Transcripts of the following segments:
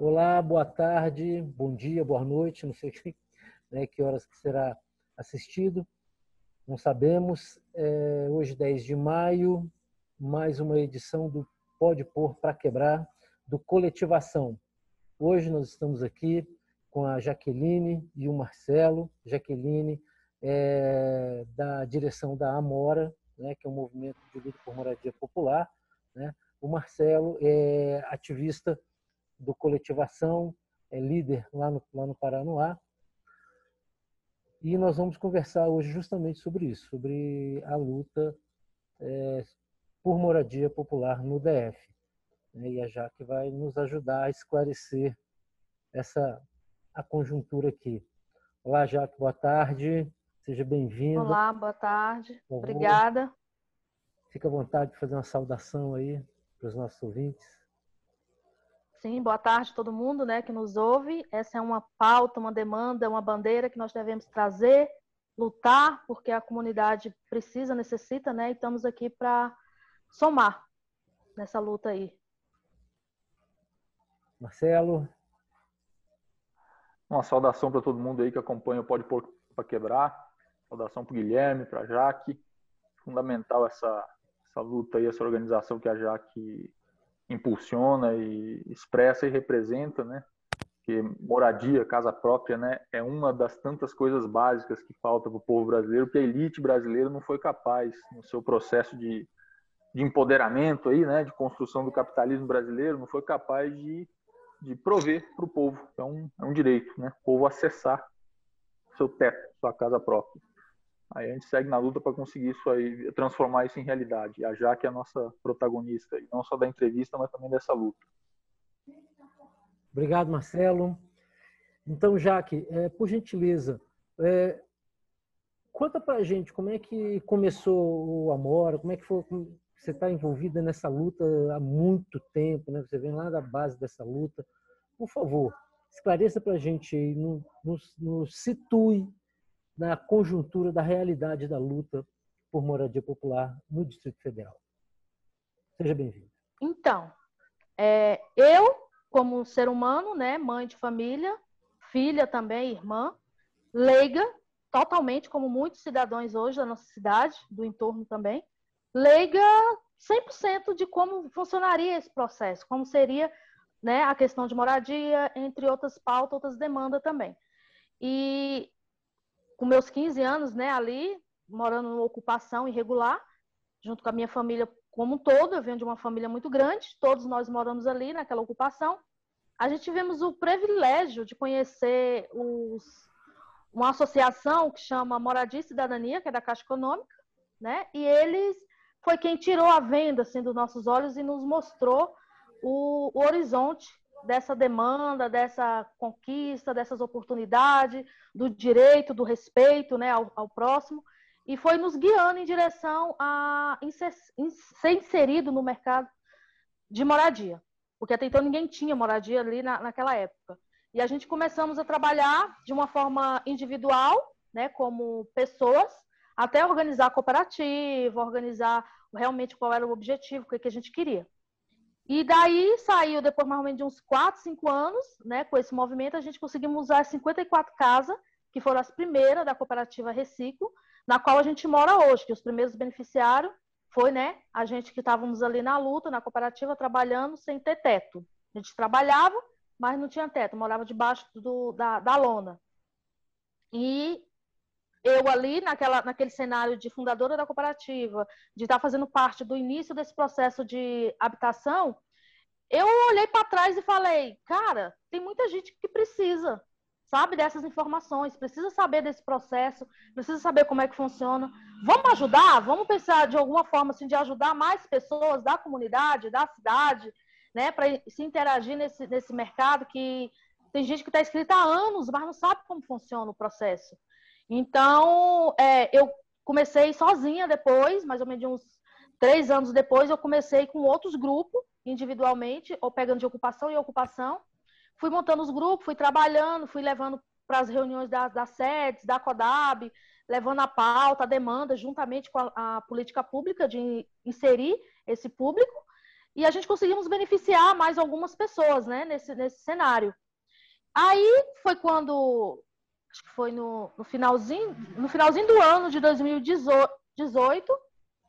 Olá, boa tarde, bom dia, boa noite, não sei né, que horas que será assistido, não sabemos. É, hoje, 10 de maio, mais uma edição do Pode Pôr para Quebrar, do Coletivação. Hoje nós estamos aqui com a Jaqueline e o Marcelo. Jaqueline é da direção da Amora, né, que é um movimento de luta por moradia popular. Né? O Marcelo é ativista do Coletivação, é líder lá no, lá no Paranoá. E nós vamos conversar hoje justamente sobre isso, sobre a luta é, por moradia popular no DF. Né? E a Jaque vai nos ajudar a esclarecer essa a conjuntura aqui. Olá, Jaque, boa tarde. Seja bem-vinda. Olá, boa tarde. Obrigada. Fica à vontade de fazer uma saudação aí para os nossos ouvintes. Sim, boa tarde a todo mundo né, que nos ouve. Essa é uma pauta, uma demanda, uma bandeira que nós devemos trazer, lutar, porque a comunidade precisa, necessita, né? E estamos aqui para somar nessa luta aí. Marcelo. Uma saudação para todo mundo aí que acompanha o Pode Pôr para Quebrar. Saudação para o Guilherme, para a Jaque. Fundamental essa, essa luta aí, essa organização que a Jaque impulsiona e expressa e representa, né? Que moradia, casa própria, né, é uma das tantas coisas básicas que falta para o povo brasileiro, que a elite brasileira não foi capaz no seu processo de, de empoderamento aí, né, de construção do capitalismo brasileiro, não foi capaz de, de prover para o povo. É um, é um direito, né? O povo acessar seu teto, sua casa própria. Aí a gente segue na luta para conseguir isso aí, transformar isso em realidade. A Jaque é a nossa protagonista, não só da entrevista, mas também dessa luta. Obrigado, Marcelo. Então, Jaque, é, por gentileza, é, conta para a gente como é que começou o Amora, como é que foi, você está envolvida nessa luta há muito tempo, né? Você vem lá da base dessa luta. Por favor, esclareça para a gente aí, nos, nos situe na conjuntura da realidade da luta por moradia popular no Distrito Federal. Seja bem-vindo. Então, é, eu, como ser humano, né, mãe de família, filha também, irmã, leiga, totalmente, como muitos cidadãos hoje da nossa cidade, do entorno também, leiga 100% de como funcionaria esse processo, como seria né, a questão de moradia, entre outras pautas, outras demandas também. E com meus 15 anos, né, ali, morando numa ocupação irregular, junto com a minha família como um todo, eu venho de uma família muito grande, todos nós moramos ali naquela ocupação. A gente tivemos o privilégio de conhecer os, uma associação que chama Moradia e Cidadania, que é da Caixa Econômica, né? E eles foi quem tirou a venda assim dos nossos olhos e nos mostrou o, o horizonte dessa demanda, dessa conquista, dessas oportunidades, do direito, do respeito né, ao, ao próximo, e foi nos guiando em direção a ser inserido no mercado de moradia, porque até então ninguém tinha moradia ali na, naquela época. E a gente começamos a trabalhar de uma forma individual, né, como pessoas, até organizar cooperativa, organizar realmente qual era o objetivo, o que a gente queria. E daí saiu, depois mais ou menos de uns 4, 5 anos, né, com esse movimento, a gente conseguiu usar 54 casas, que foram as primeiras da cooperativa Reciclo, na qual a gente mora hoje, que os primeiros beneficiários foi, né, a gente que estávamos ali na luta, na cooperativa, trabalhando sem ter teto. A gente trabalhava, mas não tinha teto, morava debaixo do, da, da lona. E eu ali, naquela, naquele cenário de fundadora da cooperativa, de estar fazendo parte do início desse processo de habitação, eu olhei para trás e falei, cara, tem muita gente que precisa, sabe, dessas informações, precisa saber desse processo, precisa saber como é que funciona. Vamos ajudar? Vamos pensar de alguma forma assim, de ajudar mais pessoas da comunidade, da cidade, né, para se interagir nesse, nesse mercado que tem gente que está inscrita há anos, mas não sabe como funciona o processo. Então, é, eu comecei sozinha depois, mais ou menos uns três anos depois, eu comecei com outros grupos, individualmente, ou pegando de ocupação em ocupação. Fui montando os grupos, fui trabalhando, fui levando para as reuniões das, das sedes, da CODAB, levando a pauta, a demanda, juntamente com a, a política pública de inserir esse público. e a gente conseguimos beneficiar mais algumas pessoas, né, nesse, nesse cenário. Aí foi quando, acho que foi no, no finalzinho, no finalzinho do ano de 2018,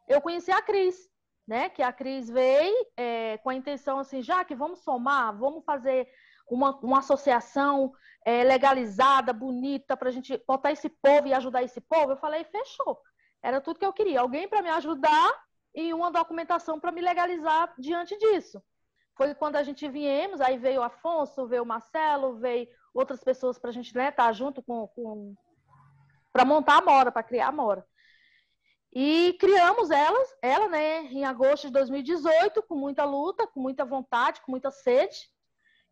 eu conheci a Cris, né, que a Cris veio é, com a intenção assim, já que vamos somar, vamos fazer uma, uma associação é, legalizada, bonita, para a gente botar esse povo e ajudar esse povo. Eu falei, fechou. Era tudo que eu queria. Alguém para me ajudar e uma documentação para me legalizar diante disso. Foi quando a gente viemos, aí veio o Afonso, veio o Marcelo, veio outras pessoas para a gente estar né, tá junto com, com para montar a Mora, para criar a Mora. E criamos elas, ela, né, em agosto de 2018, com muita luta, com muita vontade, com muita sede.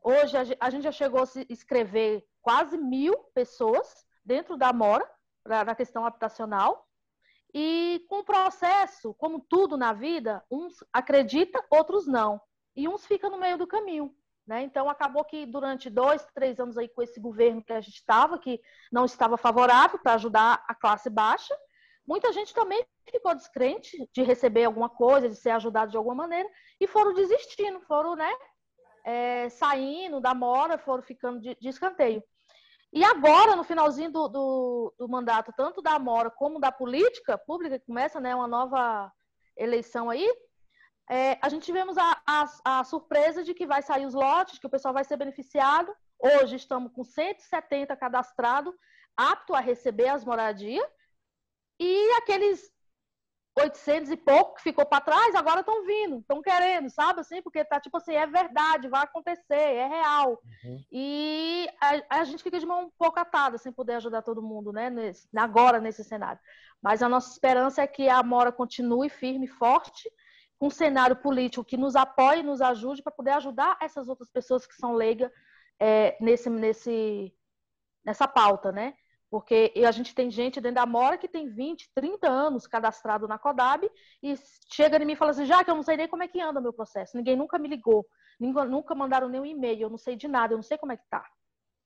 Hoje a gente já chegou a se inscrever quase mil pessoas dentro da Mora, na questão habitacional. E com o processo, como tudo na vida, uns acreditam, outros não. E uns ficam no meio do caminho. Né? Então, acabou que durante dois, três anos aí com esse governo que a gente estava, que não estava favorável para ajudar a classe baixa, muita gente também ficou descrente de receber alguma coisa, de ser ajudado de alguma maneira, e foram desistindo, foram né, é, saindo da mora, foram ficando de, de escanteio. E agora, no finalzinho do, do, do, mandato, tanto da Amora como da política pública, que começa né, uma nova eleição aí, é, a gente tivemos a, a, a, surpresa de que vai sair os lotes, que o pessoal vai ser beneficiado. Hoje estamos com 170 cadastrados, apto a receber as moradias. E aqueles 800 e pouco que ficou para trás, agora estão vindo, estão querendo, sabe? Assim, porque tá tipo assim, é verdade, vai acontecer, é real. Uhum. E a, a, gente fica de mão um pouco atada, sem poder ajudar todo mundo, né? Nesse, agora, nesse cenário. Mas a nossa esperança é que a Mora continue firme e forte, um cenário político que nos apoie, nos ajude para poder ajudar essas outras pessoas que são leigas é, nesse, nesse, nessa pauta, né? Porque a gente tem gente dentro da Mora que tem 20, 30 anos cadastrado na CODAB e chega em mim e fala assim, já que eu não sei nem como é que anda meu processo, ninguém nunca me ligou, nunca mandaram nenhum e-mail, eu não sei de nada, eu não sei como é que tá,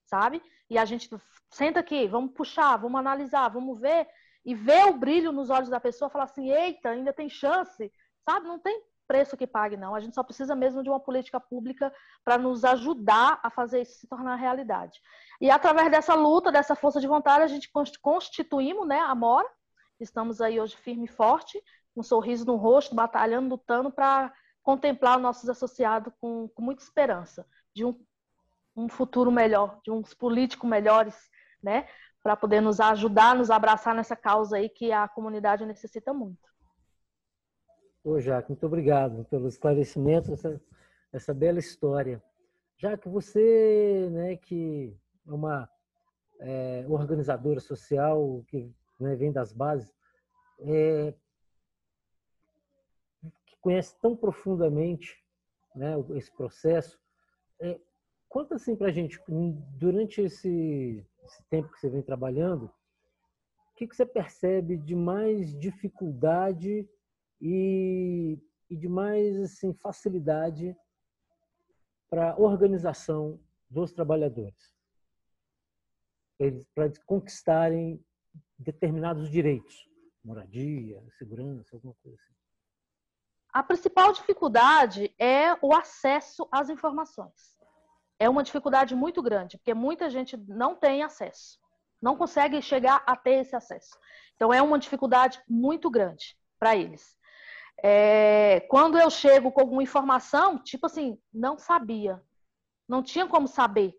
sabe? E a gente senta aqui, vamos puxar, vamos analisar, vamos ver e ver o brilho nos olhos da pessoa, falar assim, eita, ainda tem chance, sabe? Não tem preço que pague, não. A gente só precisa mesmo de uma política pública para nos ajudar a fazer isso se tornar realidade. E através dessa luta, dessa força de vontade, a gente constituímos né, a Mora. Estamos aí hoje firme e forte, com um sorriso no rosto, batalhando, lutando para contemplar nossos associados com, com muita esperança de um, um futuro melhor, de uns políticos melhores, né? Para poder nos ajudar, nos abraçar nessa causa aí que a comunidade necessita muito. Ô, Jaque, muito obrigado pelo esclarecimento, essa, essa bela história. Jaque, você, né, que é uma é, organizadora social, que né, vem das bases, é, que conhece tão profundamente né, esse processo, é, conta assim para a gente, durante esse, esse tempo que você vem trabalhando, o que, que você percebe de mais dificuldade e, e de mais assim, facilidade para a organização dos trabalhadores, para conquistarem determinados direitos, moradia, segurança, alguma coisa assim. A principal dificuldade é o acesso às informações. É uma dificuldade muito grande, porque muita gente não tem acesso, não consegue chegar a ter esse acesso. Então, é uma dificuldade muito grande para eles. É, quando eu chego com alguma informação, tipo assim, não sabia. Não tinha como saber.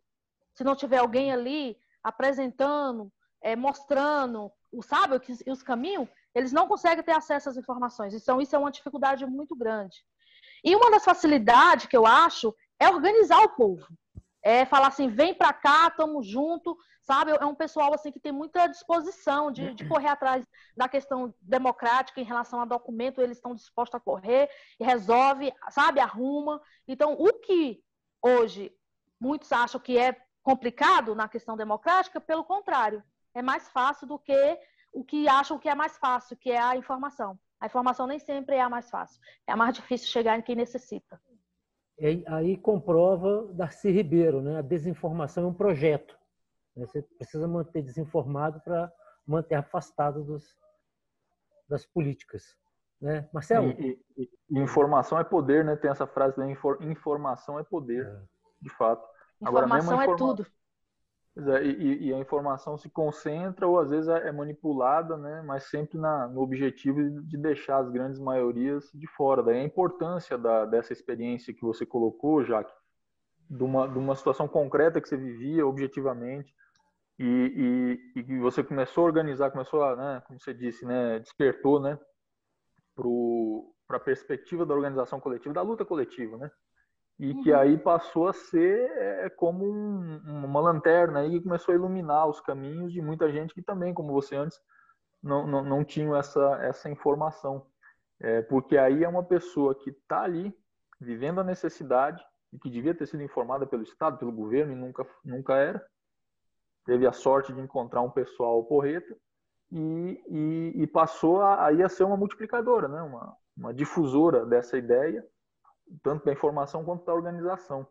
Se não tiver alguém ali apresentando, é, mostrando, sabe, os, os caminhos, eles não conseguem ter acesso às informações. Então, isso é uma dificuldade muito grande. E uma das facilidades que eu acho é organizar o povo. É falar assim, vem para cá, tamo junto, sabe? É um pessoal assim que tem muita disposição de, de, correr atrás da questão democrática em relação a documento, eles estão dispostos a correr resolve, sabe? Arruma. Então, o que hoje muitos acham que é complicado na questão democrática, pelo contrário, é mais fácil do que o que acham que é mais fácil, que é a informação. A informação nem sempre é a mais fácil. É a mais difícil chegar em quem necessita. E aí comprova Darcy Ribeiro, né? A desinformação é um projeto. Né? Você precisa manter desinformado para manter afastado dos, das políticas. Né? Marcelo? E, e, e, informação é poder, né? Tem essa frase da informação é poder, é. de fato. Informação Agora, é informa... tudo. É, e, e, a informação se concentra ou às vezes é, é manipulada, né? Mas sempre na, no objetivo de deixar as grandes maiorias de fora. Daí a importância da, dessa experiência que você colocou, Jaque, de uma, de uma situação concreta que você vivia objetivamente e, e, e você começou a organizar, começou a, né, como você disse, né, despertou, né, para a perspectiva da organização coletiva, da luta coletiva, né? E uhum. que aí passou a ser é, como um, uma lanterna aí que começou a iluminar os caminhos de muita gente que também, como você antes, não, não, não tinham essa, essa informação. É, porque aí é uma pessoa que está ali, vivendo a necessidade, e que devia ter sido informada pelo Estado, pelo governo, e nunca, nunca era. Teve a sorte de encontrar um pessoal porreta, e, e, e passou a, a, a ser uma multiplicadora, né? uma, uma difusora dessa ideia, tanto da informação quanto da organização.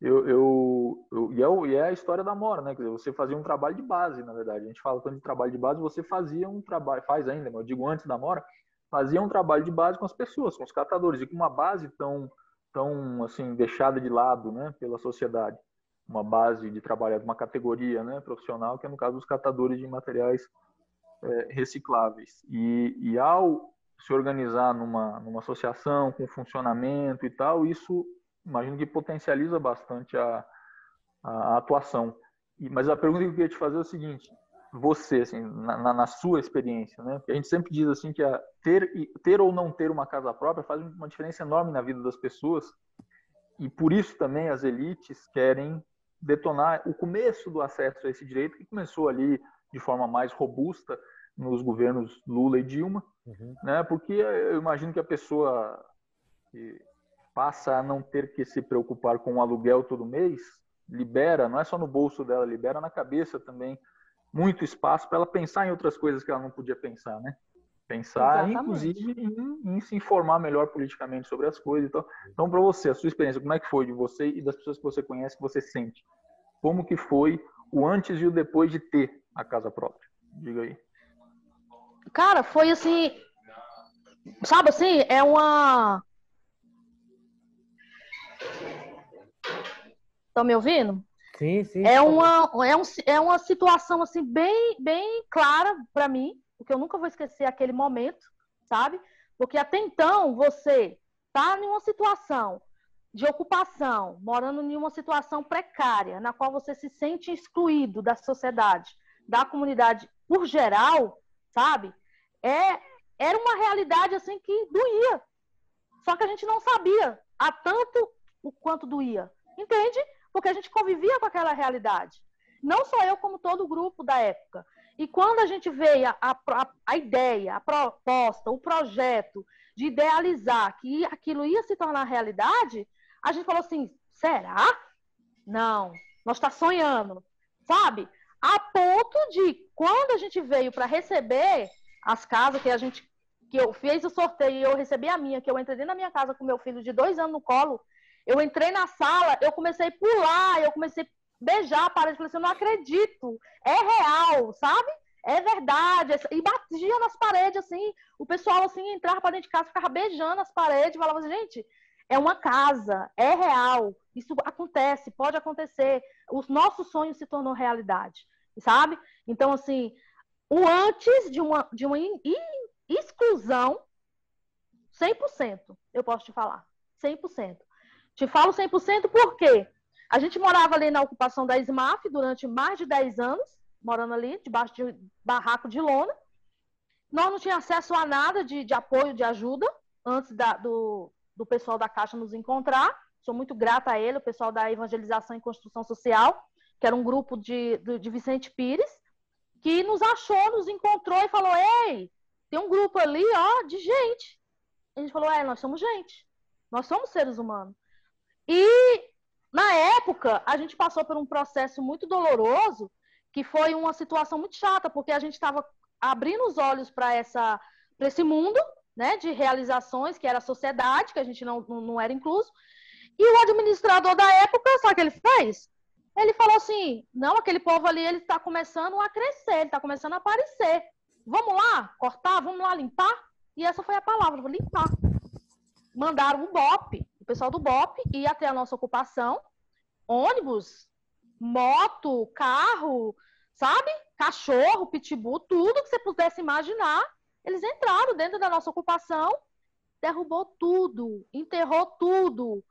Eu, eu, eu e, é, e, é, a história da Mora, né? Quer dizer, você fazia um trabalho de base, na verdade. A gente fala tanto de trabalho de base, você fazia um trabalho, faz ainda, mas eu digo antes da Mora, fazia um trabalho de base com as pessoas, com os catadores, e com uma base tão, tão assim, deixada de lado né, pela sociedade. Uma base de trabalho, uma categoria né, profissional, que é no caso dos catadores de materiais é, recicláveis. E, e ao se organizar numa, numa associação com funcionamento e tal, isso imagino que potencializa bastante a, a, atuação. E, mas a pergunta que eu queria te fazer é o seguinte: você, assim, na, na, sua experiência, né? a gente sempre diz assim que a ter, ter ou não ter uma casa própria faz uma diferença enorme na vida das pessoas. E por isso também as elites querem detonar o começo do acesso a esse direito, que começou ali de forma mais robusta nos governos Lula e Dilma, uhum. né? Porque eu imagino que a pessoa que passa a não ter que se preocupar com o aluguel todo mês, libera, não é só no bolso dela, libera na cabeça também muito espaço para ela pensar em outras coisas que ela não podia pensar, né? Pensar, Exatamente. inclusive, em, em, se informar melhor politicamente sobre as coisas e tal. Então, para você, a sua experiência, como é que foi de você e das pessoas que você conhece, que você sente? Como que foi o antes e o depois de ter a casa própria? Diga aí. Cara, foi assim. Sabe assim? É uma. Estão me ouvindo? Sim, sim. É uma, é, um, é uma situação assim bem, bem clara para mim, porque eu nunca vou esquecer aquele momento, sabe? Porque até então você tá em uma situação de ocupação, morando em uma situação precária, na qual você se sente excluído da sociedade, da comunidade por geral, sabe? É, era uma realidade assim que doía. Só que a gente não sabia a tanto o quanto doía. Entende? Porque a gente convivia com aquela realidade. Não só eu, como todo o grupo da época. E quando a gente veio a, a, a ideia, a proposta, o projeto de idealizar que aquilo ia se tornar realidade, a gente falou assim: será? Não, nós está sonhando, sabe? A ponto de, quando a gente veio para receber as casas que a gente que eu fiz o sorteio e eu recebi a minha, que eu entrei na minha casa com meu filho de dois anos no colo, eu entrei na sala, eu comecei a pular, eu comecei a beijar a parede, falei assim, eu não acredito, é real, sabe? É verdade. E batia nas paredes, assim, o pessoal, assim, entrava para dentro de casa, ficava beijando as paredes, falava assim, gente, é uma casa, é real, isso acontece, pode acontecer. O nosso sonho se tornou realidade, sabe? Então, assim, o antes de uma, de uma exclusão, 100%, eu posso te falar, 100%. Te falo 100% porque a gente morava ali na ocupação da SMAF durante mais de 10 anos, morando ali, debaixo de barraco de lona. Nós não tínhamos acesso a nada de, de apoio, de ajuda, antes da, do, do pessoal da Caixa nos encontrar. Sou muito grata a ele, o pessoal da Evangelização e Construção Social, que era um grupo de, de, de Vicente Pires que nos achou, nos encontrou e falou: Ei, tem um grupo ali, ó, de gente. A gente falou: É, nós somos gente. Nós somos seres humanos. E, na época, a gente passou por um processo muito doloroso, que foi uma situação muito chata, porque a gente estava abrindo os olhos para esse mundo, né, de realizações, que era a sociedade, que a gente não, não era incluso. E o administrador da época, sabe o que ele fez? Ele falou assim: não, aquele povo ali ele está começando a crescer, ele está começando a aparecer. Vamos lá cortar, vamos lá limpar. E essa foi a palavra, limpar. Mandaram o BOP, o pessoal do BOP ia até a nossa ocupação, ônibus, moto, carro, sabe? Cachorro, pitbull, tudo que você pudesse imaginar. Eles entraram dentro da nossa ocupação, derrubou tudo, enterrou tudo.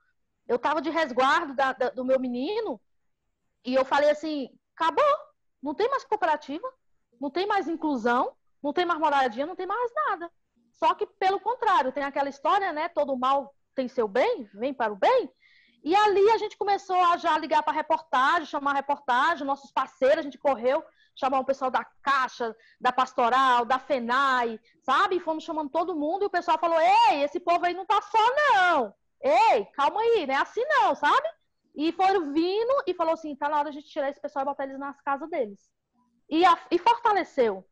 Eu estava de resguardo da, da, do meu menino e eu falei assim: acabou, não tem mais cooperativa, não tem mais inclusão, não tem mais moradia, não tem mais nada. Só que, pelo contrário, tem aquela história, né? Todo mal tem seu bem, vem para o bem. E ali a gente começou a já ligar para reportagem, chamar reportagem, nossos parceiros, a gente correu, chamar o pessoal da Caixa, da Pastoral, da FENAI, sabe? E fomos chamando todo mundo e o pessoal falou: Ei, esse povo aí não tá só, não. Ei, calma aí, não é assim não, sabe? E foram vindo e falou assim: tá na hora de a gente tirar esse pessoal e botar eles nas casas deles. E, a, e fortaleceu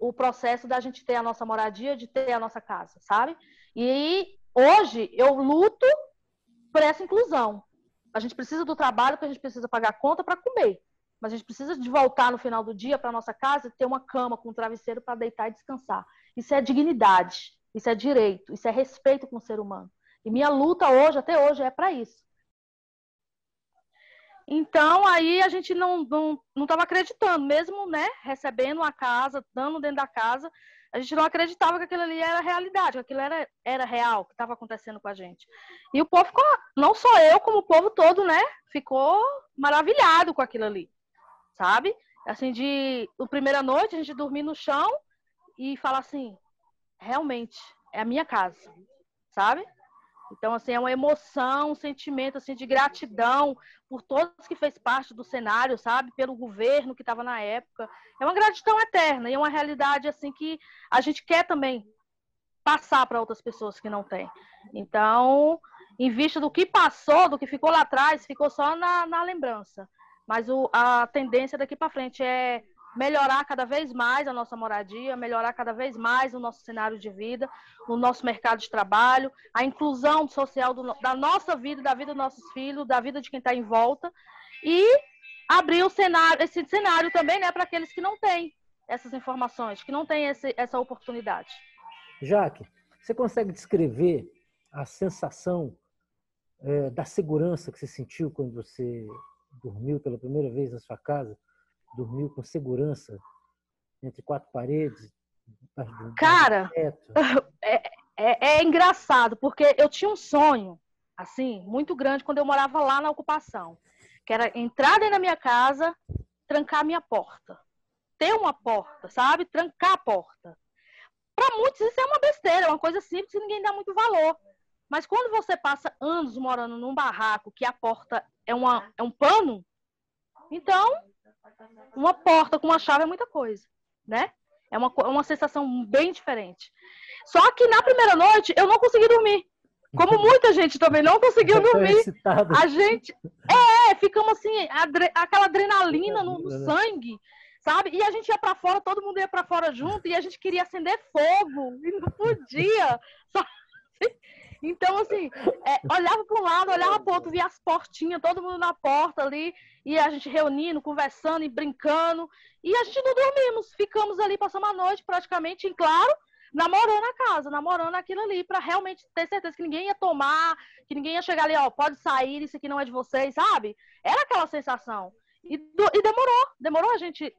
o processo da gente ter a nossa moradia, de ter a nossa casa, sabe? E hoje eu luto por essa inclusão. A gente precisa do trabalho, porque a gente precisa pagar conta para comer. Mas a gente precisa de voltar no final do dia para nossa casa e ter uma cama com um travesseiro para deitar e descansar. Isso é dignidade, isso é direito, isso é respeito com o ser humano. E minha luta hoje, até hoje, é para isso. Então, aí a gente não estava não, não acreditando, mesmo né, recebendo a casa, dando dentro da casa, a gente não acreditava que aquilo ali era realidade, que aquilo era, era real, que estava acontecendo com a gente. E o povo ficou, não só eu, como o povo todo, né? Ficou maravilhado com aquilo ali, sabe? Assim, de o primeira noite, a gente dormir no chão e falar assim, realmente, é a minha casa, sabe? Então, assim, é uma emoção, um sentimento assim, de gratidão por todos que fez parte do cenário, sabe? Pelo governo que estava na época. É uma gratidão eterna e é uma realidade assim que a gente quer também passar para outras pessoas que não têm. Então, em vista do que passou, do que ficou lá atrás, ficou só na, na lembrança. Mas o, a tendência daqui para frente é melhorar cada vez mais a nossa moradia, melhorar cada vez mais o nosso cenário de vida, o nosso mercado de trabalho, a inclusão social do, da nossa vida, da vida dos nossos filhos, da vida de quem está em volta e abrir o cenário, esse cenário também, né, para aqueles que não têm essas informações, que não têm esse, essa oportunidade. Jaque, você consegue descrever a sensação é, da segurança que você sentiu quando você dormiu pela primeira vez na sua casa? Dormiu com segurança entre quatro paredes? Cara, é, é, é, engraçado, porque eu tinha um sonho, assim, muito grande quando eu morava lá na ocupação, que era entrar dentro da minha casa, trancar a minha porta. Ter uma porta, sabe? Trancar a porta. Para muitos isso é uma besteira, é uma coisa simples que ninguém dá muito valor. Mas quando você passa anos morando num barraco que a porta é, uma, é um pano, então uma porta com uma chave é muita coisa, né? É uma, uma sensação bem diferente. Só que na primeira noite eu não consegui dormir. Como muita gente também não conseguiu dormir. A gente. É, ficamos assim, adre... aquela adrenalina no, no sangue, sabe? E a gente ia para fora, todo mundo ia para fora junto, e a gente queria acender fogo, e não podia. Sabe? Então, assim, é, olhava para um lado, olhava para outro, via as portinhas, todo mundo na porta ali, e a gente reunindo, conversando e brincando. E a gente não dormimos, ficamos ali, passamos a noite praticamente, em claro, namorando a casa, namorando aquilo ali, para realmente ter certeza que ninguém ia tomar, que ninguém ia chegar ali, ó, pode sair, isso aqui não é de vocês, sabe? Era aquela sensação. E, e demorou, demorou a gente.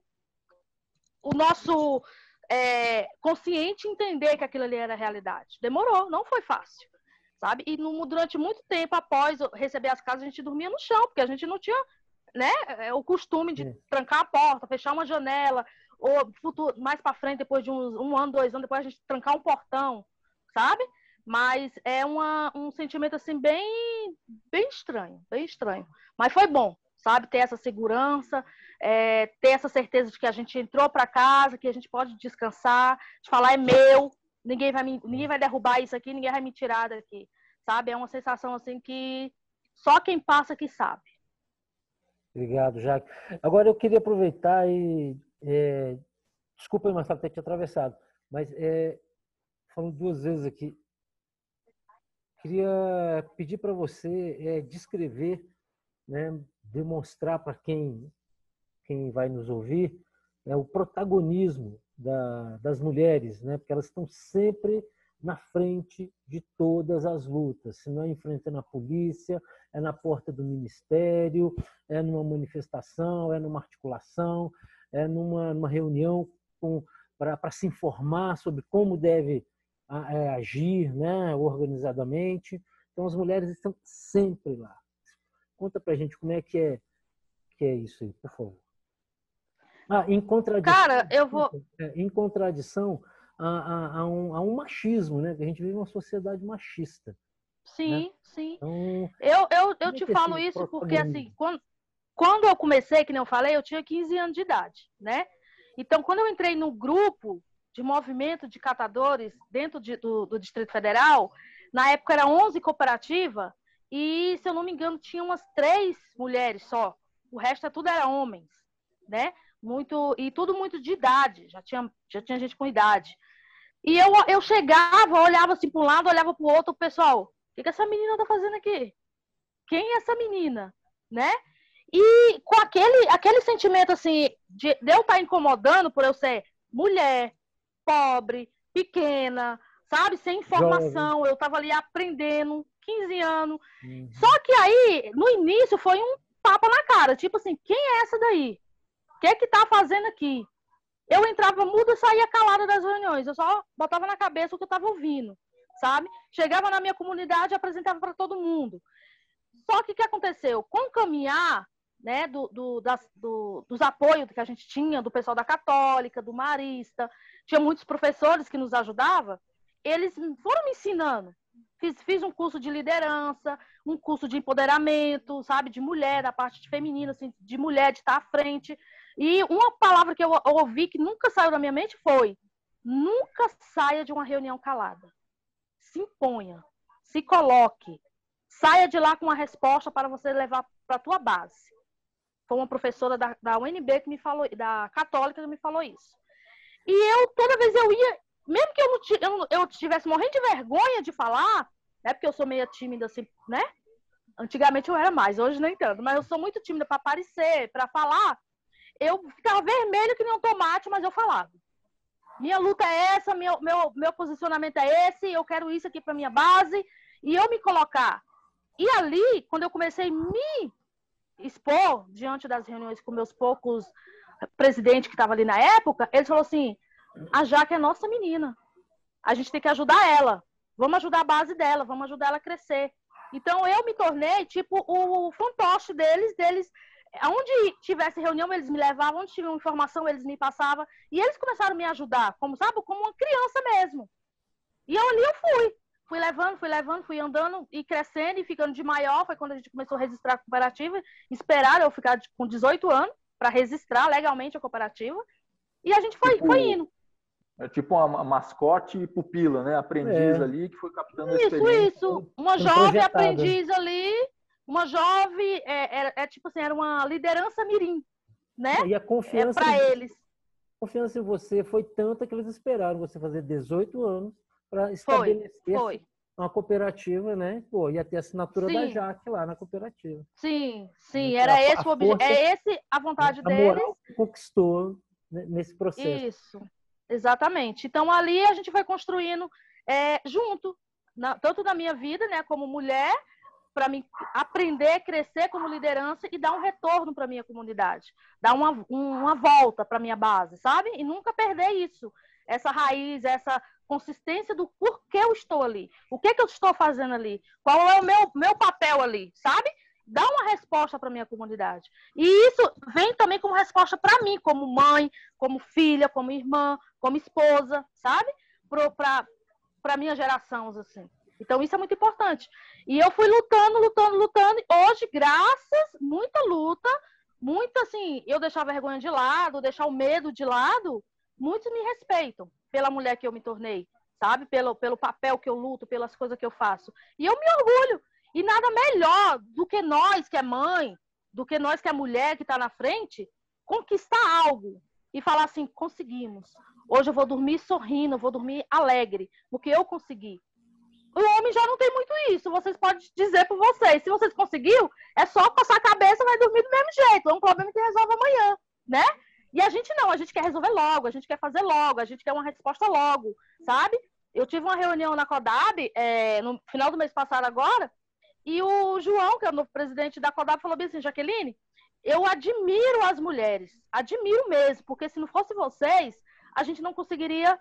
O nosso é, consciente entender que aquilo ali era realidade. Demorou, não foi fácil sabe? E no, durante muito tempo após receber as casas, a gente dormia no chão, porque a gente não tinha né, é, o costume de é. trancar a porta, fechar uma janela, ou futuro, mais para frente, depois de uns, um ano, dois anos, depois a gente trancar um portão, sabe? Mas é uma, um sentimento assim bem, bem estranho, bem estranho. Mas foi bom, sabe? Ter essa segurança, é, ter essa certeza de que a gente entrou para casa, que a gente pode descansar, de falar é meu, ninguém vai, me, ninguém vai derrubar isso aqui, ninguém vai me tirar daqui, sabe? É uma sensação assim que só quem passa que sabe. Obrigado, Jaque. Agora eu queria aproveitar e é, desculpa, Marcelo, ter te atravessado, mas é, falando duas vezes aqui, queria pedir para você é, descrever, né, demonstrar para quem quem vai nos ouvir é, o protagonismo da, das mulheres, né? Porque elas estão sempre na frente de todas as lutas. Se não é enfrentando a polícia, é na porta do ministério, é numa manifestação, é numa articulação, é numa, numa reunião para se informar sobre como deve é, agir né, organizadamente. Então, as mulheres estão sempre lá. Conta para a gente como é que é, que é isso aí, por favor. Ah, em contradição, Cara, eu vou. É, em contradição a, a, a, um, a um machismo, né? Que a gente vive uma sociedade machista. Sim, né? sim. Então, eu eu, eu te falo isso porque, assim, quando, quando eu comecei, que nem eu falei, eu tinha 15 anos de idade, né? Então, quando eu entrei no grupo de movimento de catadores dentro de, do, do Distrito Federal, na época era 11 cooperativas, e, se eu não me engano, tinha umas três mulheres só. O resto tudo era homens, né? Muito, e tudo muito de idade, já tinha, já tinha gente com idade. E eu, eu chegava, olhava assim para um lado, olhava para o outro, pessoal, o que, que essa menina tá fazendo aqui? Quem é essa menina? Né? E com aquele, aquele sentimento assim, de, de eu estar tá incomodando por eu ser mulher, pobre, pequena, sabe, sem informação, Jovem. eu estava ali aprendendo, 15 anos. Uhum. Só que aí, no início, foi um tapa na cara, tipo assim, quem é essa daí? O que é que tá fazendo aqui? Eu entrava muda e saía calada das reuniões. Eu só botava na cabeça o que eu estava ouvindo, sabe? Chegava na minha comunidade e apresentava para todo mundo. Só que o que aconteceu? Com o caminhar né, do, do, das, do, dos apoios que a gente tinha, do pessoal da Católica, do Marista, tinha muitos professores que nos ajudavam, eles foram me ensinando. Fiz, fiz um curso de liderança, um curso de empoderamento, sabe, de mulher, da parte feminina, assim, de mulher, de estar à frente. E uma palavra que eu ouvi que nunca saiu da minha mente foi: nunca saia de uma reunião calada. Se imponha, se coloque, saia de lá com uma resposta para você levar para a tua base. Foi uma professora da, da UNB que me falou, da Católica que me falou isso. E eu, toda vez eu ia, mesmo que eu, não, eu, eu tivesse morrendo de vergonha de falar, né, porque eu sou meio tímida assim, né? Antigamente eu era mais, hoje nem tanto, mas eu sou muito tímida para aparecer, para falar eu ficava vermelho que nem um tomate, mas eu falava. Minha luta é essa, meu, meu, meu posicionamento é esse, eu quero isso aqui para minha base, e eu me colocar. E ali, quando eu comecei a me expor diante das reuniões com meus poucos presidentes que estavam ali na época, eles falaram assim: a Jaque é nossa menina. A gente tem que ajudar ela. Vamos ajudar a base dela, vamos ajudar ela a crescer. Então eu me tornei tipo o fantoche deles, deles onde tivesse reunião, eles me levavam, onde tinha informação, eles me passavam. E eles começaram a me ajudar, como sabe, como uma criança mesmo. E ali eu fui. Fui levando, fui levando, fui andando e crescendo e ficando de maior. Foi quando a gente começou a registrar a cooperativa. Esperaram eu ficar com 18 anos para registrar legalmente a cooperativa. E a gente foi, tipo, foi indo. É tipo uma mascote e pupila, né? Aprendiz é. ali que foi captando isso, a experiência. Isso, isso. Uma jovem aprendiz ali uma jovem, é, é, é, tipo assim, era uma liderança mirim, né? E a confiança é para eles. A confiança em você foi tanta que eles esperaram você fazer 18 anos para estabelecer foi, foi. uma cooperativa, né? Pô, ia ter a assinatura sim. da Jaque lá na cooperativa. Sim, sim, então, era a, esse a o objetivo, é esse a vontade a deles. Moral que conquistou nesse processo. Isso, exatamente. Então ali a gente foi construindo é, junto, na, tanto na minha vida, né, como mulher, para mim aprender, crescer como liderança e dar um retorno para minha comunidade, dar uma, uma volta para minha base, sabe? E nunca perder isso, essa raiz, essa consistência do porquê eu estou ali, o que, que eu estou fazendo ali, qual é o meu, meu papel ali, sabe? Dar uma resposta para minha comunidade. E isso vem também como resposta para mim, como mãe, como filha, como irmã, como esposa, sabe? Para minha geração, assim. Então, isso é muito importante. E eu fui lutando, lutando, lutando. Hoje, graças, muita luta, muito assim, eu deixar a vergonha de lado, deixar o medo de lado, muitos me respeitam pela mulher que eu me tornei, sabe? Pelo, pelo papel que eu luto, pelas coisas que eu faço. E eu me orgulho. E nada melhor do que nós, que é mãe, do que nós, que é mulher, que está na frente, conquistar algo e falar assim: conseguimos. Hoje eu vou dormir sorrindo, vou dormir alegre, porque eu consegui. O homem já não tem muito isso. Vocês podem dizer por vocês. Se vocês conseguiu, é só passar a cabeça e vai dormir do mesmo jeito. É um problema que resolve amanhã, né? E a gente não, a gente quer resolver logo, a gente quer fazer logo, a gente quer uma resposta logo, sabe? Eu tive uma reunião na CODAB é, no final do mês passado agora, e o João, que é o novo presidente da CODAB, falou bem assim, Jaqueline, eu admiro as mulheres, admiro mesmo, porque se não fosse vocês, a gente não conseguiria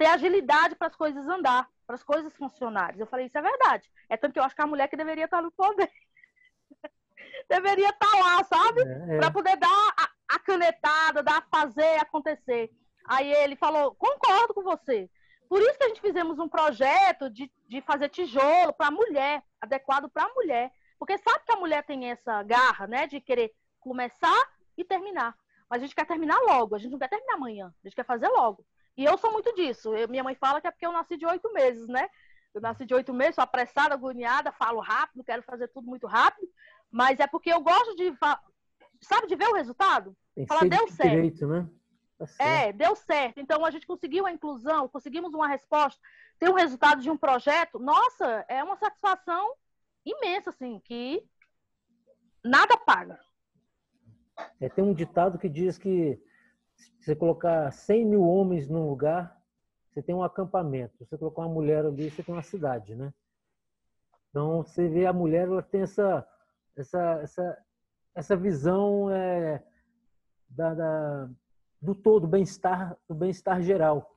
ter agilidade para as coisas andar, para as coisas funcionarem. Eu falei, isso é verdade. É tanto que eu acho que a mulher que deveria estar no poder. deveria estar lá, sabe? É, é. Para poder dar a, a canetada, dar a fazer acontecer. Aí ele falou, concordo com você. Por isso que a gente fizemos um projeto de, de fazer tijolo para a mulher, adequado para a mulher. Porque sabe que a mulher tem essa garra, né, de querer começar e terminar. Mas a gente quer terminar logo, a gente não quer terminar amanhã, a gente quer fazer logo. E eu sou muito disso. Eu, minha mãe fala que é porque eu nasci de oito meses, né? Eu nasci de oito meses, sou apressada, agoniada, falo rápido, quero fazer tudo muito rápido. Mas é porque eu gosto de, sabe, de ver o resultado? Tem Falar, deu certo. Direito, né? Tá é, deu certo. Então a gente conseguiu a inclusão, conseguimos uma resposta, ter um resultado de um projeto. Nossa, é uma satisfação imensa, assim, que nada paga. É, tem um ditado que diz que se você colocar 100 mil homens num lugar, você tem um acampamento. Se você colocar uma mulher ali, você tem uma cidade, né? Então, você vê a mulher, ela tem essa, essa, essa, essa visão é, da, da, do todo, bem-estar, do bem-estar geral,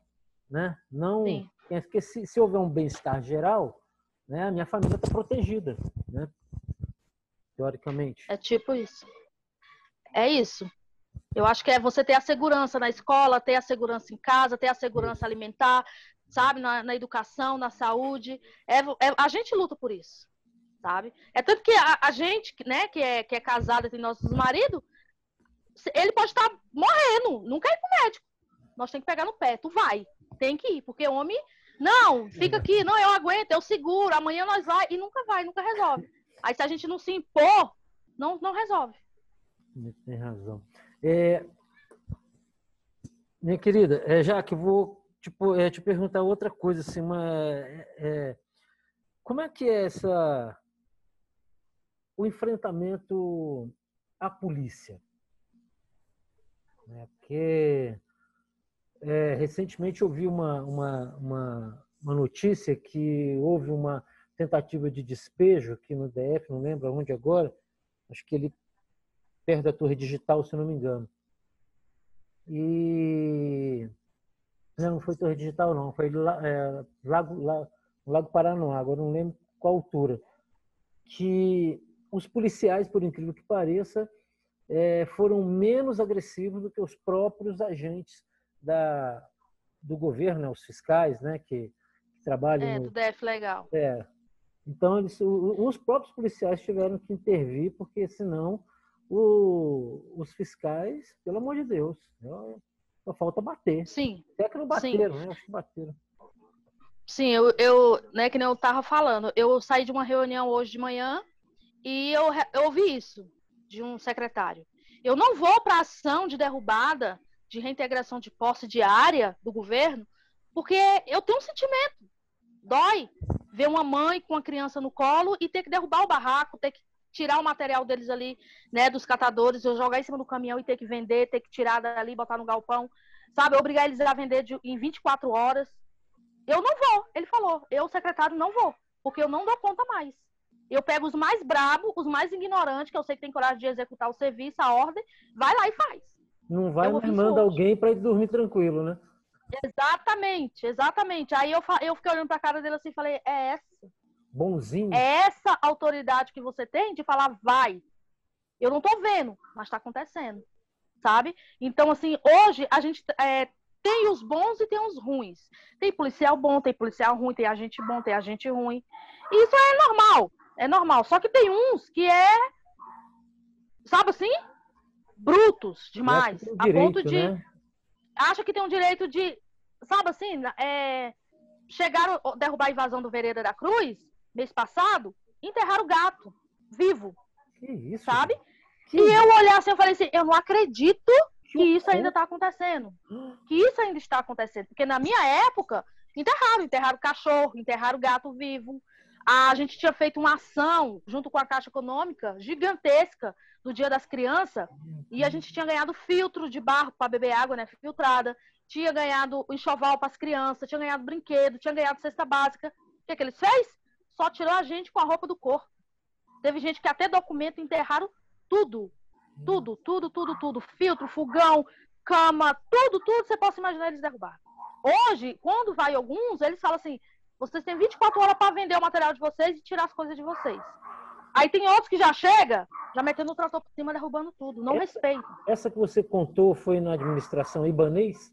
né? Não, Sim. porque se, se houver um bem-estar geral, né, a minha família está protegida, né? Teoricamente. É tipo isso. É isso. Eu acho que é você ter a segurança na escola, ter a segurança em casa, ter a segurança alimentar, sabe, na, na educação, na saúde. É, é, a gente luta por isso, sabe? É tanto que a, a gente, né, que é, que é casada, tem nossos maridos, ele pode estar morrendo, nunca ir pro médico. Nós tem que pegar no pé, tu vai, tem que ir, porque homem, não, fica aqui, não, eu aguento, eu seguro, amanhã nós vai, e nunca vai, nunca resolve. Aí se a gente não se impor, não, não resolve. Tem razão. É, minha querida, é, já que vou tipo, é, te perguntar outra coisa, assim, uma, é, é, como é que é essa o enfrentamento à polícia? É, porque é, recentemente eu vi uma, uma, uma, uma, notícia que houve uma tentativa de despejo aqui no DF, não lembro onde agora, acho que ele perto da torre digital, se não me engano. E não, não foi torre digital não, foi é, Lago, Lago, Lago Paranoá, agora não lembro qual altura. Que os policiais, por incrível que pareça, é, foram menos agressivos do que os próprios agentes da, do governo, né, os fiscais, né, que, que trabalham. É, no, do DF legal. É. Então, eles, os próprios policiais tiveram que intervir, porque senão o, os fiscais, pelo amor de Deus, só falta bater. Sim. Até que não bateram, Sim. né? Acho que bateram. Sim, eu, eu, né, que nem eu tava falando, eu saí de uma reunião hoje de manhã e eu, eu ouvi isso de um secretário. Eu não vou para ação de derrubada, de reintegração de posse diária do governo, porque eu tenho um sentimento. Dói ver uma mãe com uma criança no colo e ter que derrubar o barraco, ter que tirar o material deles ali, né, dos catadores, eu jogar em cima do caminhão e ter que vender, ter que tirar dali, botar no galpão, sabe? Obrigar eles a vender de, em 24 horas. Eu não vou, ele falou. Eu, secretário, não vou, porque eu não dou conta mais. Eu pego os mais brabos, os mais ignorantes, que eu sei que tem coragem de executar o serviço, a ordem, vai lá e faz. Não vai, mas manda alguém para ele dormir tranquilo, né? Exatamente, exatamente. Aí eu, eu fiquei olhando para a cara dele assim e falei, é essa bonzinho. É essa autoridade que você tem de falar, vai. Eu não tô vendo, mas está acontecendo. Sabe? Então, assim, hoje a gente é, tem os bons e tem os ruins. Tem policial bom, tem policial ruim, tem agente bom, tem agente ruim. E isso é normal. É normal. Só que tem uns que é. Sabe assim? Brutos demais. Direito, a ponto de. Né? Acha que tem um direito de. Sabe assim? É, chegaram derrubar a invasão do Vereda da Cruz mês passado, enterraram o gato, vivo. Que isso? Sabe? Que... E eu olhar assim, eu falei assim, eu não acredito que, isso ainda está acontecendo. Que isso ainda está acontecendo. Porque na minha época, enterraram, enterraram cachorro, enterraram gato vivo. A gente tinha feito uma ação junto com a Caixa Econômica gigantesca do Dia das Crianças e a gente tinha ganhado filtro de barro para beber água, né, filtrada, tinha ganhado enxoval para as crianças, tinha ganhado brinquedo, tinha ganhado cesta básica. O que, que eles fez? Só tirou a gente com a roupa do corpo. Teve gente que até documento enterraram tudo. Tudo, tudo, tudo, tudo. Filtro, fogão, cama, tudo, tudo você possa imaginar eles derrubar. Hoje, quando vai alguns, eles falam assim: vocês têm 24 horas para vender o material de vocês e tirar as coisas de vocês. Aí tem outros que já chega, já metendo o trator por cima, derrubando tudo. Não essa, respeita. Essa que você contou foi na administração ibanês?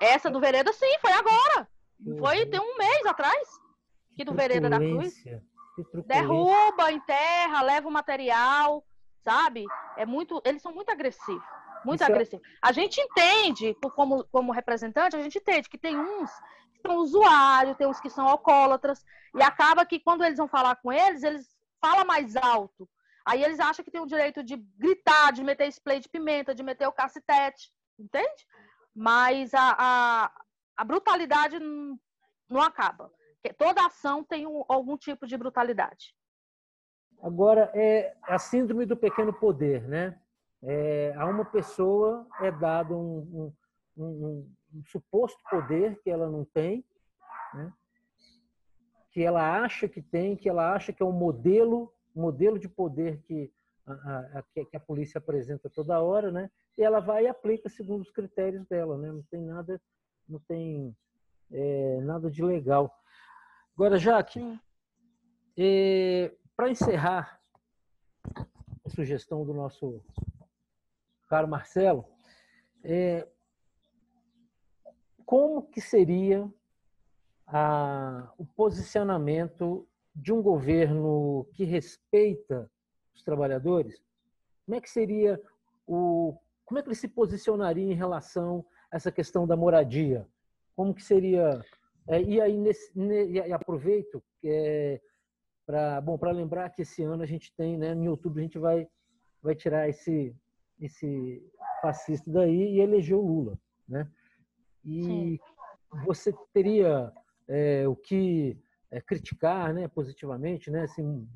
Essa do Vereda, sim, foi agora. Uhum. Foi tem um mês atrás. Que do Vereda da Cruz. Derruba, enterra, leva o material, sabe? É muito. Eles são muito agressivos. Muito Isso é agressivos. É... A gente entende, como, como representante, a gente entende que tem uns são usuários, tem uns que são alcoólatras, e acaba que quando eles vão falar com eles, eles falam mais alto. Aí eles acham que tem o direito de gritar, de meter spray de pimenta, de meter o cacetete, entende? Mas a, a, a brutalidade não, não acaba. Toda ação tem um, algum tipo de brutalidade. Agora, é a síndrome do pequeno poder, né? É, a uma pessoa é dado um, um, um, um suposto poder que ela não tem, né? que ela acha que tem, que ela acha que é um modelo, modelo de poder que a, a, que a polícia apresenta toda hora, né? E ela vai e aplica segundo os critérios dela, né? Não tem nada, não tem é, nada de legal. Agora, Jaque, é, para encerrar a sugestão do nosso caro Marcelo, é, como que seria a, o posicionamento de um governo que respeita os trabalhadores? Como é que seria o como é que ele se posicionaria em relação a essa questão da moradia? Como que seria? É, e aí nesse, e aproveito é, para bom para lembrar que esse ano a gente tem, né, em outubro a gente vai vai tirar esse esse fascista daí e eleger o Lula, né? E Sim. você teria é, o que é, criticar né, positivamente, né, assim,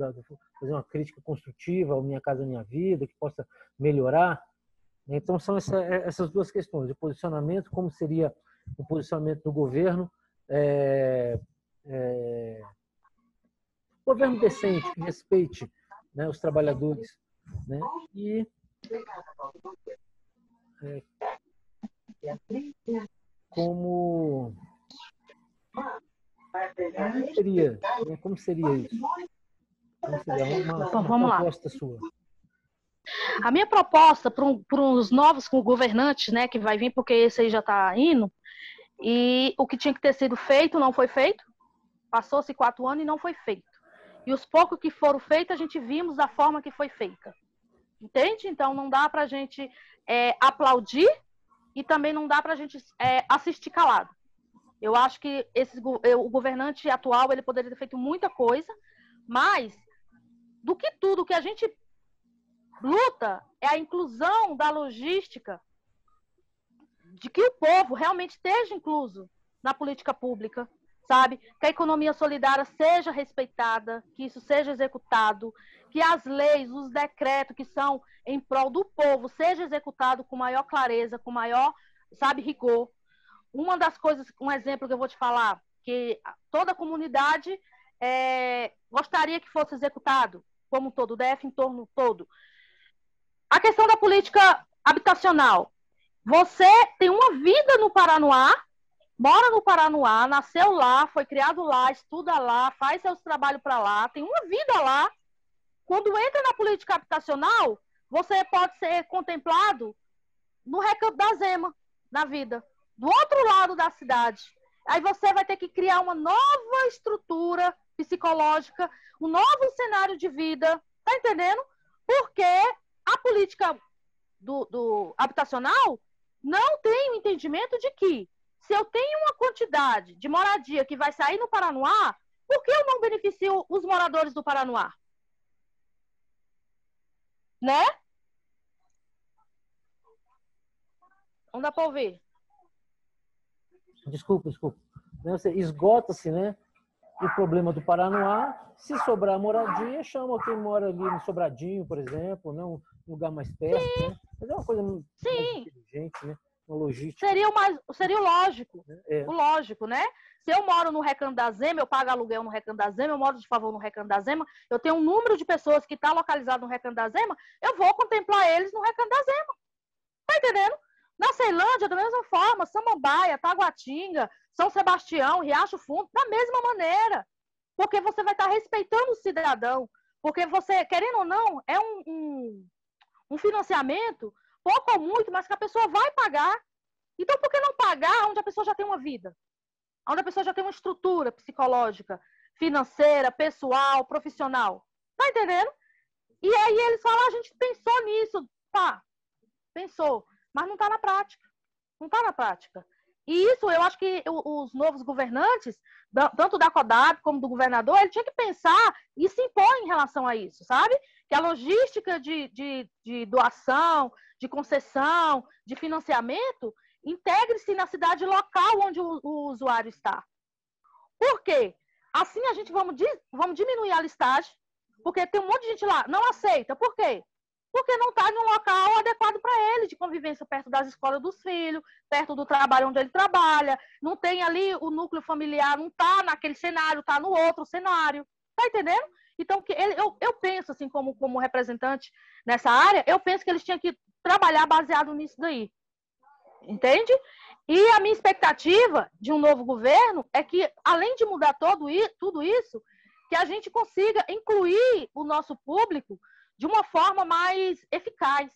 fazer uma crítica construtiva ao Minha Casa Minha Vida, que possa melhorar. Então, são essa, é, essas duas questões: o posicionamento, como seria o posicionamento do governo, é, é, governo decente, que respeite né, os trabalhadores, né, e é, como seria, né? como seria isso? Como seria uma, uma, vamos uma proposta lá. sua? A minha proposta para um, os novos governantes, né, que vai vir, porque esse aí já está indo, e o que tinha que ter sido feito não foi feito, passou-se quatro anos e não foi feito. E os poucos que foram feitos, a gente vimos da forma que foi feita. Entende? Então, não dá para a gente é, aplaudir e também não dá para a gente é, assistir calado. Eu acho que esse, o governante atual ele poderia ter feito muita coisa, mas do que tudo que a gente luta é a inclusão da logística, de que o povo realmente esteja incluso na política pública, sabe? Que a economia solidária seja respeitada, que isso seja executado, que as leis, os decretos que são em prol do povo seja executado com maior clareza, com maior, sabe, rigor. Uma das coisas, um exemplo que eu vou te falar, que toda a comunidade é, gostaria que fosse executado, como todo, o DF em torno todo. A questão da política habitacional. Você tem uma vida no Paranoá, mora no Paranoá, nasceu lá, foi criado lá, estuda lá, faz seus trabalhos para lá, tem uma vida lá. Quando entra na política habitacional, você pode ser contemplado no recanto da Zema, na vida, do outro lado da cidade. Aí você vai ter que criar uma nova estrutura psicológica, um novo cenário de vida, tá entendendo? Porque a política do, do habitacional não tem o entendimento de que se eu tenho uma quantidade de moradia que vai sair no Paranoá, por que eu não beneficio os moradores do Paranoá? Né? Não dá para ouvir. Desculpa, desculpa. Esgota-se, né? O problema do Paranoá. Se sobrar moradia, chama quem mora ali no Sobradinho, por exemplo, né? um lugar mais perto. Né? Mas é uma coisa Sim. mais inteligente, né? Uma logística. Seria o, mais, seria o lógico. É. O lógico, né? Se eu moro no Recanto da Zema, eu pago aluguel no Recanto da Zema, eu moro de favor no Recanto da Zema, eu tenho um número de pessoas que está localizado no Recanto da Zema, eu vou contemplar eles no Recanto da Zema. Tá entendendo? Na Ceilândia, da mesma forma, Samambaia, Taguatinga, São Sebastião, Riacho Fundo, da mesma maneira. Porque você vai estar respeitando o cidadão. Porque você, querendo ou não, é um, um, um financiamento, pouco ou muito, mas que a pessoa vai pagar. Então, por que não pagar onde a pessoa já tem uma vida? Onde a pessoa já tem uma estrutura psicológica, financeira, pessoal, profissional. Tá entendendo? E aí eles falam, ah, a gente pensou nisso. Tá, pensou mas não está na prática. Não está na prática. E isso, eu acho que os novos governantes, tanto da CODAB como do governador, ele tinha que pensar e se impor em relação a isso, sabe? Que a logística de, de, de doação, de concessão, de financiamento, integre-se na cidade local onde o, o, usuário está. Por quê? Assim a gente vamos, vamos diminuir a listagem, porque tem um monte de gente lá, não aceita. Por quê? Porque não está em um local adequado para ele, de convivência perto das escolas dos filhos, perto do trabalho onde ele trabalha, não tem ali o núcleo familiar, não está naquele cenário, está no outro cenário. Está entendendo? Então, que ele, eu, eu penso, assim, como, como representante nessa área, eu penso que eles tinham que trabalhar baseado nisso daí. Entende? E a minha expectativa de um novo governo é que, além de mudar todo, tudo isso, que a gente consiga incluir o nosso público de uma forma mais eficaz.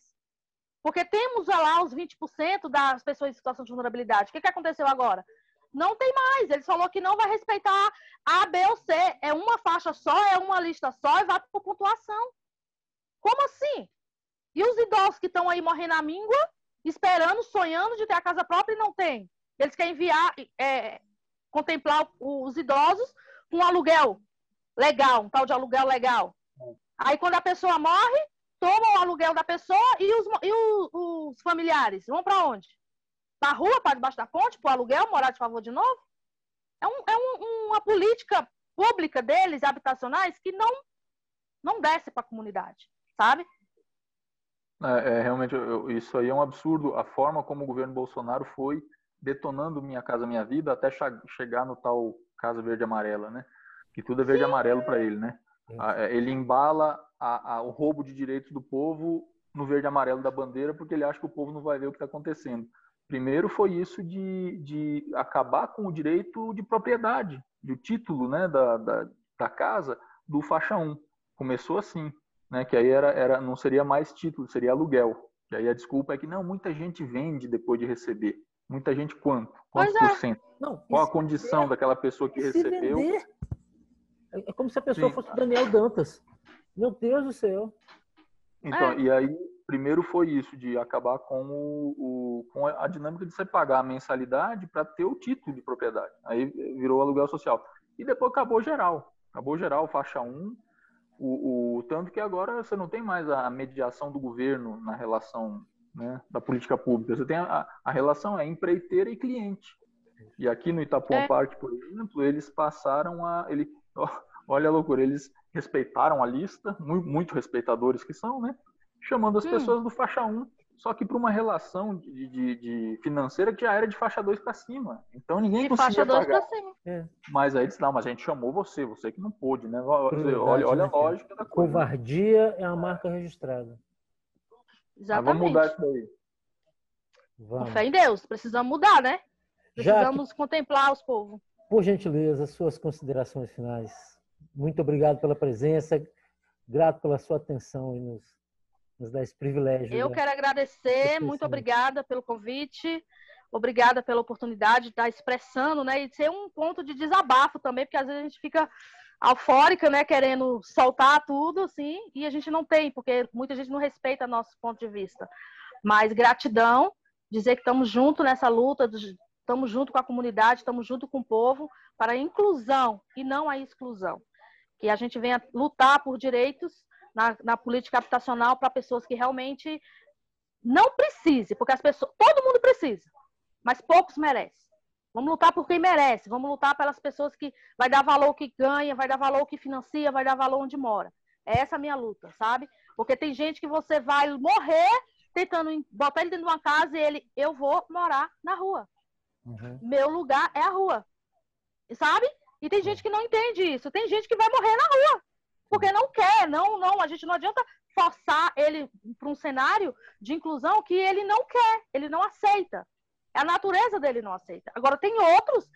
Porque temos lá os 20% das pessoas em situação de vulnerabilidade. O que, que aconteceu agora? Não tem mais. Ele falou que não vai respeitar A, B ou C. É uma faixa só, é uma lista só e vai por pontuação. Como assim? E os idosos que estão aí morrendo à míngua, esperando, sonhando de ter a casa própria e não tem? Eles querem enviar, é, contemplar os idosos com um aluguel legal, um tal de aluguel legal. Aí quando a pessoa morre, tomam o aluguel da pessoa e os, e os, os familiares vão para onde? Para a rua, para debaixo da ponte, para o aluguel, morar de favor de novo? É, um, é um, uma política pública deles, habitacionais, que não, não desce para a comunidade, sabe? É, é realmente, eu, isso aí é um absurdo. A forma como o governo Bolsonaro foi detonando Minha Casa Minha Vida até chegar no tal Casa Verde Amarela, né? Que tudo é verde e amarelo para ele, né? É, ele embala a, a, o roubo de direitos do povo no verde e amarelo da bandeira porque ele acha que o povo não vai ver o que está acontecendo. Primeiro foi isso de, de acabar com o direito de propriedade, do título né, da, da, da casa do faixa 1. Começou assim, né, que aí era, era, não seria mais título, seria aluguel. E aí a desculpa é que não, muita gente vende depois de receber. Muita gente quanto? Quantos é. por cento? Não, Qual a condição daquela pessoa que recebeu? Vender, é como se a pessoa Sim. fosse Daniel Dantas. Meu Deus do céu. Então, é. e aí, primeiro foi isso, de acabar com, o, o com a dinâmica de você pagar a mensalidade para ter o título de propriedade. Aí virou aluguel social. E depois acabou geral. Acabou geral, faixa 1. O, o, tanto que agora você não tem mais a mediação do governo na relação né, da política pública. Você tem a, a relação é empreiteira e cliente. E aqui no Itapuã é. Parque, por exemplo, eles passaram a. Ele, Olha a loucura, eles respeitaram a lista, muito, respeitadores que são, né? Chamando as hum. pessoas do faixa 1, só que para uma relação de, de, de, financeira que já era de faixa 2 para cima. Então ninguém de conseguia faixa pagar. Cima. É. Mas aí eles não, mas a gente chamou você, você que não pôde, né? Verdade, olha, olha a lógica da coisa. Covardia é a marca registrada. Exatamente. Mas vamos mudar isso daí. Vamos. Fé em Deus, precisamos mudar, né? Precisamos que... contemplar os povos. Por gentileza, suas considerações finais. Muito obrigado pela presença, grato pela sua atenção e nos, nos dar esse privilégio. Eu quero agradecer, muito obrigada pelo convite, obrigada pela oportunidade de estar expressando, né, e ser um ponto de desabafo também, porque às vezes a gente fica eufórica, né, querendo soltar tudo, assim, e a gente não tem, porque muita gente não respeita nosso ponto de vista. Mas gratidão, dizer que estamos juntos nessa luta Estamos junto com a comunidade, estamos junto com o povo para a inclusão e não a exclusão. Que a gente venha lutar por direitos na, na política habitacional para pessoas que realmente não precisem, porque as pessoas, todo mundo precisa, mas poucos merecem. Vamos lutar por quem merece. Vamos lutar pelas pessoas que vai dar valor que ganha, vai dar valor que financia, vai dar valor onde mora. É essa a minha luta, sabe? Porque tem gente que você vai morrer tentando botar ele dentro de uma casa e ele, eu vou morar na rua. Uhum. Meu lugar é a rua. Sabe? E tem gente que não entende isso. Tem gente que vai morrer na rua. Porque não quer, não, não. A gente não adianta forçar ele para um cenário de inclusão que ele não quer, ele não aceita. A natureza dele não aceita. Agora, tem outros.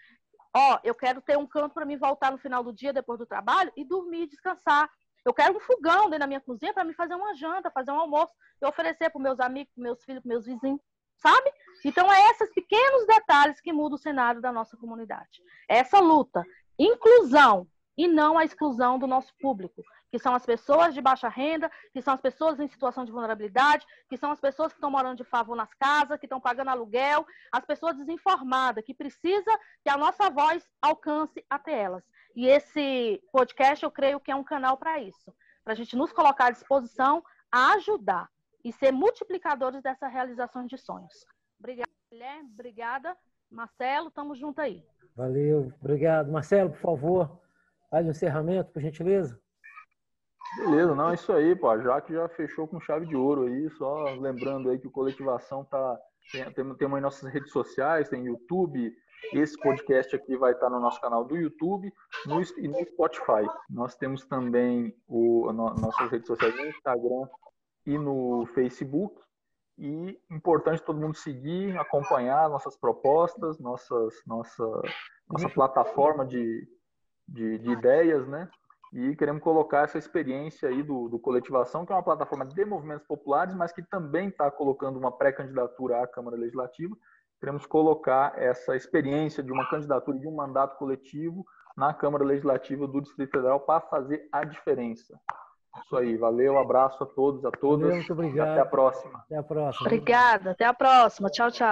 Ó, eu quero ter um canto para me voltar no final do dia, depois do trabalho, e dormir, descansar. Eu quero um fogão dentro da minha cozinha para me fazer uma janta, fazer um almoço e oferecer para meus amigos, para meus filhos, para meus vizinhos, sabe? Então, é esses pequenos detalhes que mudam o cenário da nossa comunidade. Essa luta, inclusão e não a exclusão do nosso público que são as pessoas de baixa renda, que são as pessoas em situação de vulnerabilidade, que são as pessoas que estão morando de favor nas casas, que estão pagando aluguel, as pessoas desinformadas, que precisa que a nossa voz alcance até elas. E esse podcast, eu creio que é um canal para isso, para a gente nos colocar à disposição a ajudar e ser multiplicadores dessa realização de sonhos. Obrigada, Guilherme. Obrigada, Marcelo. Tamo junto aí. Valeu. Obrigado. Marcelo, por favor, faz o encerramento, por gentileza. Beleza, não, é isso aí, pô. Já que já fechou com chave de ouro aí, só lembrando aí que o Coletivação tá. Tem, tem, tem em nossas redes sociais, tem YouTube. Esse podcast aqui vai estar no nosso canal do YouTube no, e no Spotify. Nós temos também o, no, nossas redes sociais no Instagram e no Facebook. E importante todo mundo seguir, acompanhar nossas propostas, nossas, nossa, nossa plataforma de, de, de ideias, né? e queremos colocar essa experiência aí do, do Coletivação, que é uma plataforma de movimentos populares, mas que também está colocando uma pré-candidatura à Câmara Legislativa. Queremos colocar essa experiência de uma candidatura e de um mandato coletivo na Câmara Legislativa do Distrito Federal para fazer a diferença. Isso aí, valeu, abraço a todos, a todas. Muito obrigado. Até a próxima. Até a próxima. Obrigada, até a próxima. Tchau, tchau.